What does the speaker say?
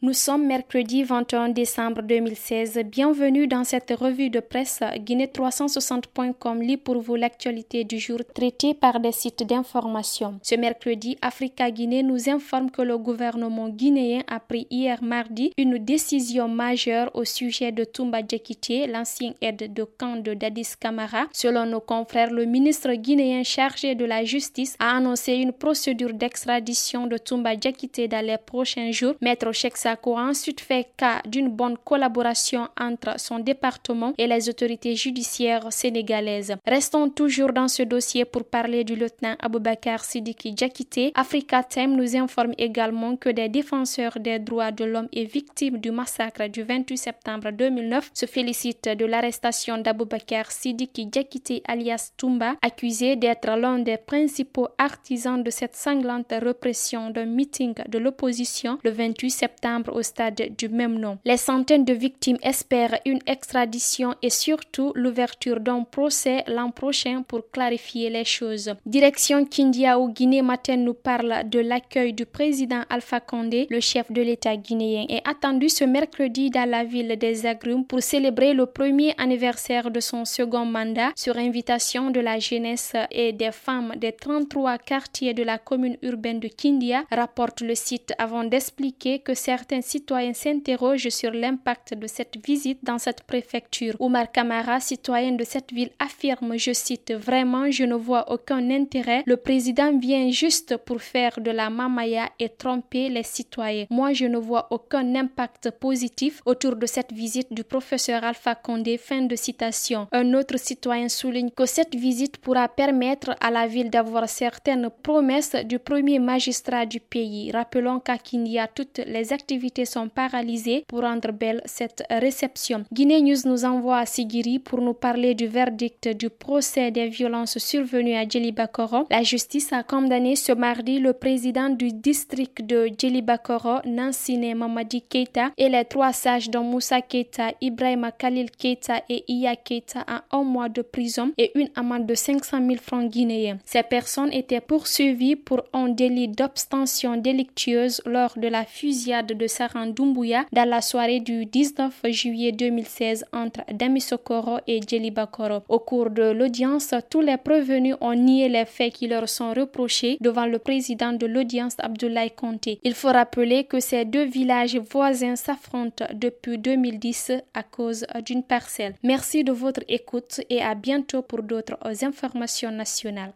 Nous sommes mercredi 21 décembre 2016. Bienvenue dans cette revue de presse Guinée360.com lit pour vous l'actualité du jour traitée par des sites d'information. Ce mercredi, Africa Guinée nous informe que le gouvernement guinéen a pris hier mardi une décision majeure au sujet de Toumba Djekité, l'ancien aide de camp de Dadis Camara. Selon nos confrères, le ministre guinéen chargé de la justice a annoncé une procédure d'extradition de Toumba Djekité dans les prochains jours. Maître Cheikh a ensuite fait cas d'une bonne collaboration entre son département et les autorités judiciaires sénégalaises. Restons toujours dans ce dossier pour parler du lieutenant Aboubakar Sidiki Djakité. Africa Time nous informe également que des défenseurs des droits de l'homme et victimes du massacre du 28 septembre 2009 se félicitent de l'arrestation d'Aboubakar Sidiki Djakité alias Toumba, accusé d'être l'un des principaux artisans de cette sanglante répression d'un meeting de l'opposition le 28 septembre au stade du même nom. Les centaines de victimes espèrent une extradition et surtout l'ouverture d'un procès l'an prochain pour clarifier les choses. Direction Kindia au Guinée Matin nous parle de l'accueil du président Alpha Condé, le chef de l'État guinéen, est attendu ce mercredi dans la ville des Agrumes pour célébrer le premier anniversaire de son second mandat sur invitation de la jeunesse et des femmes des 33 quartiers de la commune urbaine de Kindia, rapporte le site avant d'expliquer que certains certains citoyens s'interrogent sur l'impact de cette visite dans cette préfecture. Oumar Kamara, citoyen de cette ville, affirme, je cite, Vraiment, je ne vois aucun intérêt. Le président vient juste pour faire de la mamaya et tromper les citoyens. Moi, je ne vois aucun impact positif autour de cette visite du professeur Alpha Condé. Fin de citation. Un autre citoyen souligne que cette visite pourra permettre à la ville d'avoir certaines promesses du premier magistrat du pays. Rappelons qu'à Kindia, toutes les activités sont paralysées pour rendre belle cette réception. Guinée News nous envoie à Sigiri pour nous parler du verdict du procès des violences survenues à Djelibakoro. La justice a condamné ce mardi le président du district de Djelibakoro, Nansine Mamadi Keita, et les trois sages dont Moussa Keita, Ibrahima Khalil Keita et Iya Keita à un mois de prison et une amende de 500 000 francs guinéens. Ces personnes étaient poursuivies pour un délit d'obstention délictueuse lors de la fusillade de Saran Doumbouya dans la soirée du 19 juillet 2016 entre Damisokoro et Djelibakoro. Au cours de l'audience, tous les prévenus ont nié les faits qui leur sont reprochés devant le président de l'audience Abdoulaye Conté. Il faut rappeler que ces deux villages voisins s'affrontent depuis 2010 à cause d'une parcelle. Merci de votre écoute et à bientôt pour d'autres informations nationales.